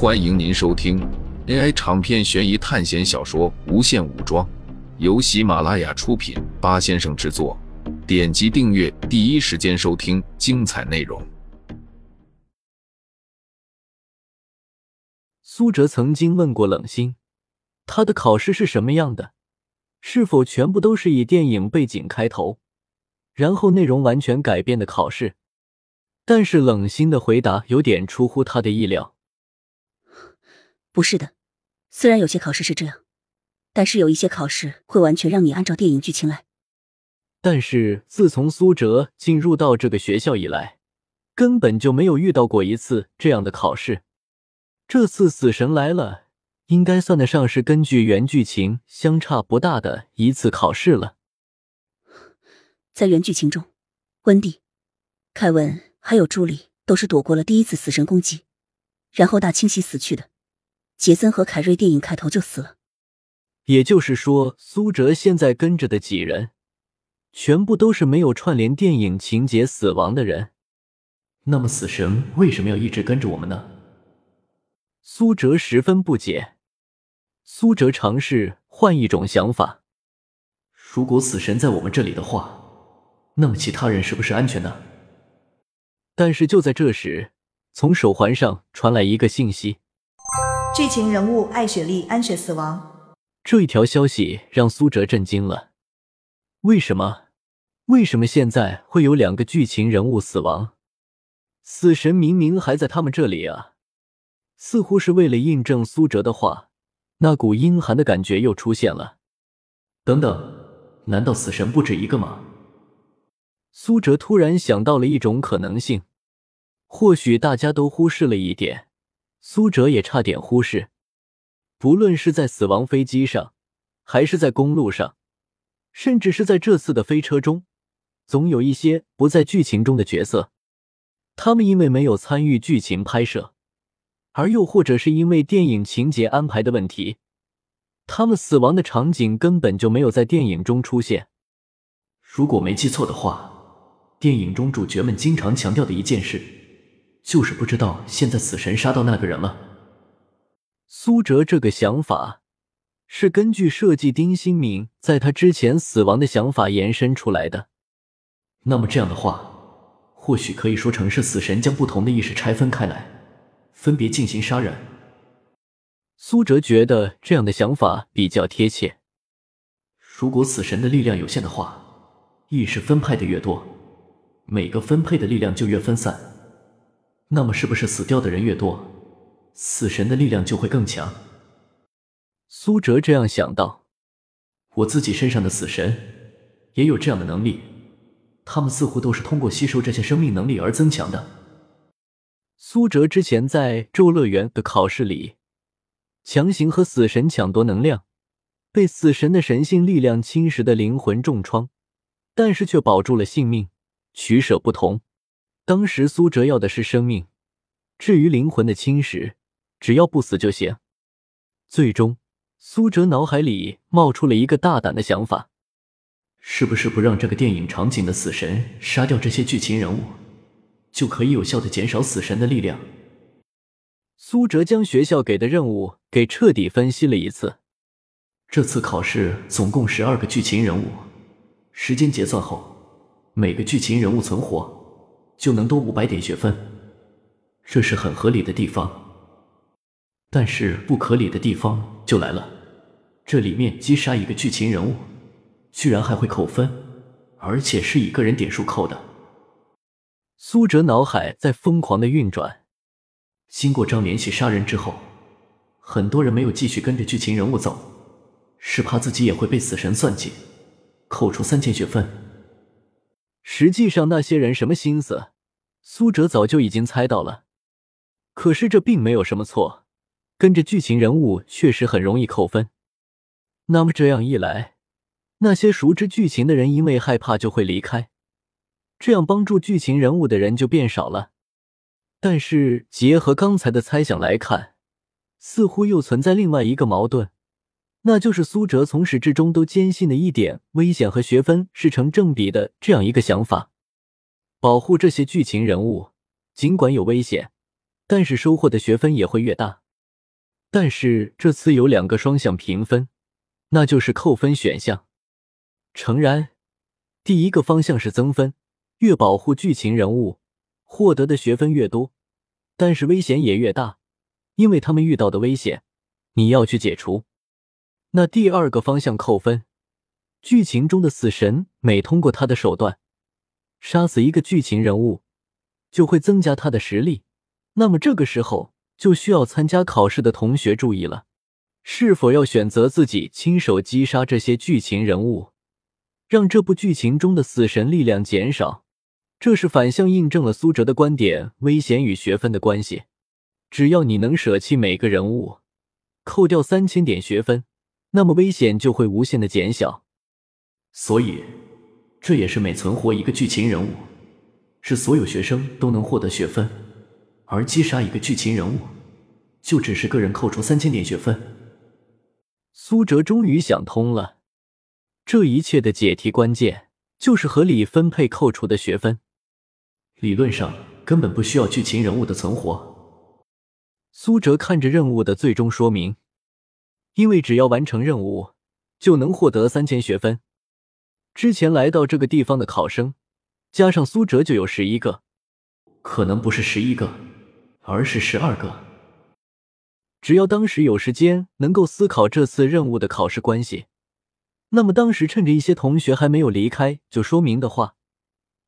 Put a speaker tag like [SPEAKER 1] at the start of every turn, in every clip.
[SPEAKER 1] 欢迎您收听 AI 长篇悬疑探险小说《无限武装》，由喜马拉雅出品，八先生制作。点击订阅，第一时间收听精彩内容。
[SPEAKER 2] 苏哲曾经问过冷心，他的考试是什么样的？是否全部都是以电影背景开头，然后内容完全改变的考试？但是冷心的回答有点出乎他的意料。
[SPEAKER 3] 不是的，虽然有些考试是这样，但是有一些考试会完全让你按照电影剧情来。
[SPEAKER 2] 但是自从苏哲进入到这个学校以来，根本就没有遇到过一次这样的考试。这次死神来了，应该算得上是根据原剧情相差不大的一次考试了。
[SPEAKER 3] 在原剧情中，温蒂、凯文还有朱莉都是躲过了第一次死神攻击，然后大清洗死去的。杰森和凯瑞电影开头就死了，
[SPEAKER 2] 也就是说，苏哲现在跟着的几人，全部都是没有串联电影情节死亡的人。
[SPEAKER 4] 那么，死神为什么要一直跟着我们呢？
[SPEAKER 2] 苏哲十分不解。苏哲尝试换一种想法：
[SPEAKER 4] 如果死神在我们这里的话，那么其他人是不是安全呢？
[SPEAKER 2] 但是就在这时，从手环上传来一个信息。
[SPEAKER 5] 剧情人物艾雪莉·安雪死亡。
[SPEAKER 2] 这一条消息让苏哲震惊了。为什么？为什么现在会有两个剧情人物死亡？死神明明还在他们这里啊！似乎是为了印证苏哲的话，那股阴寒的感觉又出现了。
[SPEAKER 4] 等等，难道死神不止一个吗？
[SPEAKER 2] 苏哲突然想到了一种可能性，或许大家都忽视了一点。苏哲也差点忽视，不论是在死亡飞机上，还是在公路上，甚至是在这次的飞车中，总有一些不在剧情中的角色。他们因为没有参与剧情拍摄，而又或者是因为电影情节安排的问题，他们死亡的场景根本就没有在电影中出现。
[SPEAKER 4] 如果没记错的话，电影中主角们经常强调的一件事。就是不知道现在死神杀到那个人了。
[SPEAKER 2] 苏哲这个想法是根据设计丁新明在他之前死亡的想法延伸出来的。
[SPEAKER 4] 那么这样的话，或许可以说成是死神将不同的意识拆分开来，分别进行杀人。
[SPEAKER 2] 苏哲觉得这样的想法比较贴切。
[SPEAKER 4] 如果死神的力量有限的话，意识分派的越多，每个分配的力量就越分散。那么，是不是死掉的人越多，死神的力量就会更强？
[SPEAKER 2] 苏哲这样想到。
[SPEAKER 4] 我自己身上的死神也有这样的能力，他们似乎都是通过吸收这些生命能力而增强的。
[SPEAKER 2] 苏哲之前在咒乐园的考试里，强行和死神抢夺能量，被死神的神性力量侵蚀的灵魂重创，但是却保住了性命。取舍不同。当时苏哲要的是生命，至于灵魂的侵蚀，只要不死就行。最终，苏哲脑海里冒出了一个大胆的想法：
[SPEAKER 4] 是不是不让这个电影场景的死神杀掉这些剧情人物，就可以有效的减少死神的力量？
[SPEAKER 2] 苏哲将学校给的任务给彻底分析了一次。
[SPEAKER 4] 这次考试总共十二个剧情人物，时间结算后，每个剧情人物存活。就能多五百点学分，这是很合理的地方。但是不合理的地方就来了，这里面击杀一个剧情人物，居然还会扣分，而且是以个人点数扣的。
[SPEAKER 2] 苏哲脑海在疯狂的运转。
[SPEAKER 4] 经过张连喜杀人之后，很多人没有继续跟着剧情人物走，是怕自己也会被死神算计，扣除三千学分。
[SPEAKER 2] 实际上，那些人什么心思，苏哲早就已经猜到了。可是这并没有什么错，跟着剧情人物确实很容易扣分。那么这样一来，那些熟知剧情的人因为害怕就会离开，这样帮助剧情人物的人就变少了。但是结合刚才的猜想来看，似乎又存在另外一个矛盾。那就是苏哲从始至终都坚信的一点：危险和学分是成正比的这样一个想法。保护这些剧情人物，尽管有危险，但是收获的学分也会越大。但是这次有两个双向评分，那就是扣分选项。诚然，第一个方向是增分，越保护剧情人物，获得的学分越多，但是危险也越大，因为他们遇到的危险，你要去解除。那第二个方向扣分，剧情中的死神每通过他的手段杀死一个剧情人物，就会增加他的实力。那么这个时候。就需要参加考试的同学注意了，是否要选择自己亲手击杀这些剧情人物，让这部剧情中的死神力量减少？这是反向印证了苏哲的观点：危险与学分的关系。只要你能舍弃每个人物，扣掉三千点学分，那么危险就会无限的减小。
[SPEAKER 4] 所以，这也是每存活一个剧情人物，是所有学生都能获得学分。而击杀一个剧情人物，就只是个人扣除三千点学分。
[SPEAKER 2] 苏哲终于想通了，这一切的解题关键就是合理分配扣除的学分。
[SPEAKER 4] 理论上根本不需要剧情人物的存活。
[SPEAKER 2] 苏哲看着任务的最终说明，因为只要完成任务，就能获得三千学分。之前来到这个地方的考生，加上苏哲就有十一个，
[SPEAKER 4] 可能不是十一个。而是十二个。
[SPEAKER 2] 只要当时有时间，能够思考这次任务的考试关系，那么当时趁着一些同学还没有离开就说明的话，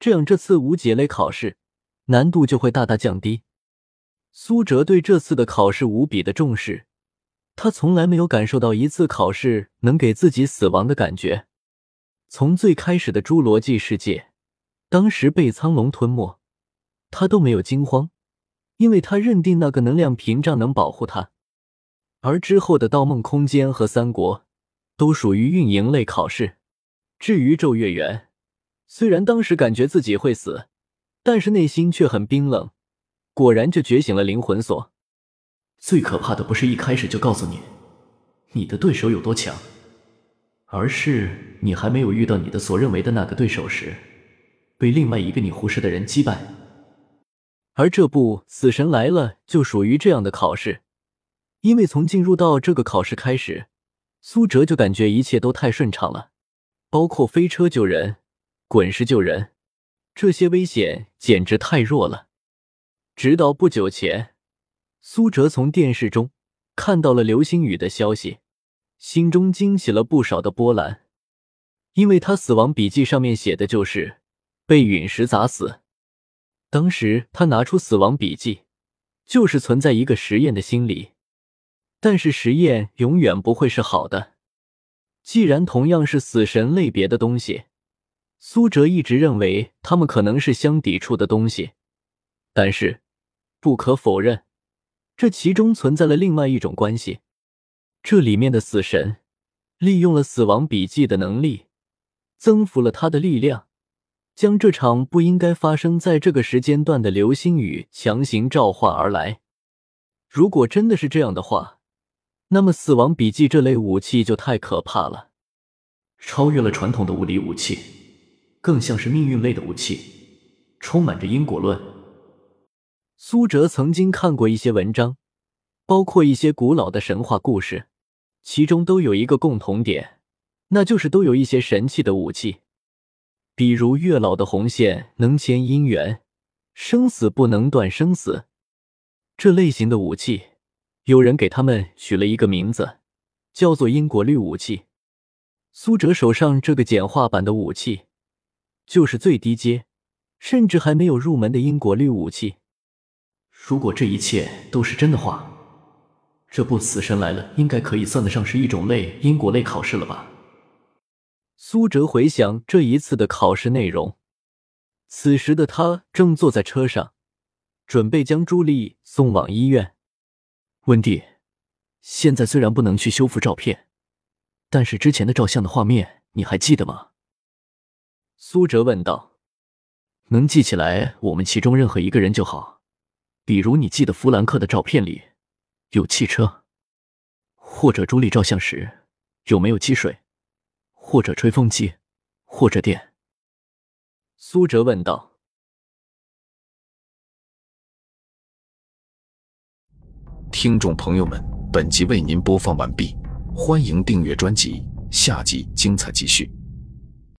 [SPEAKER 2] 这样这次无解类考试难度就会大大降低。苏哲对这次的考试无比的重视，他从来没有感受到一次考试能给自己死亡的感觉。从最开始的侏罗纪世界，当时被苍龙吞没，他都没有惊慌。因为他认定那个能量屏障能保护他，而之后的《盗梦空间》和《三国》都属于运营类考试。至于咒月圆，虽然当时感觉自己会死，但是内心却很冰冷。果然就觉醒了灵魂锁。
[SPEAKER 4] 最可怕的不是一开始就告诉你你的对手有多强，而是你还没有遇到你的所认为的那个对手时，被另外一个你忽视的人击败。
[SPEAKER 2] 而这部《死神来了》就属于这样的考试，因为从进入到这个考试开始，苏哲就感觉一切都太顺畅了，包括飞车救人、滚石救人，这些危险简直太弱了。直到不久前，苏哲从电视中看到了流星雨的消息，心中惊起了不少的波澜，因为他死亡笔记上面写的就是被陨石砸死。当时他拿出死亡笔记，就是存在一个实验的心理，但是实验永远不会是好的。既然同样是死神类别的东西，苏哲一直认为他们可能是相抵触的东西，但是不可否认，这其中存在了另外一种关系。这里面的死神利用了死亡笔记的能力，增幅了他的力量。将这场不应该发生在这个时间段的流星雨强行召唤而来。如果真的是这样的话，那么死亡笔记这类武器就太可怕了，
[SPEAKER 4] 超越了传统的物理武器，更像是命运类的武器，充满着因果论。
[SPEAKER 2] 苏哲曾经看过一些文章，包括一些古老的神话故事，其中都有一个共同点，那就是都有一些神器的武器。比如月老的红线能牵姻缘，生死不能断生死，这类型的武器，有人给他们取了一个名字，叫做因果律武器。苏哲手上这个简化版的武器，就是最低阶，甚至还没有入门的因果律武器。
[SPEAKER 4] 如果这一切都是真的话，这部《死神来了》应该可以算得上是一种类因果类考试了吧？
[SPEAKER 2] 苏哲回想这一次的考试内容，此时的他正坐在车上，准备将朱莉送往医院。
[SPEAKER 4] 温蒂，现在虽然不能去修复照片，但是之前的照相的画面你还记得吗？
[SPEAKER 2] 苏哲问道。
[SPEAKER 4] 能记起来我们其中任何一个人就好，比如你记得弗兰克的照片里有汽车，或者朱莉照相时有没有积水？或者吹风机，或者电。
[SPEAKER 2] 苏哲问道：“
[SPEAKER 1] 听众朋友们，本集为您播放完毕，欢迎订阅专辑，下集精彩继续。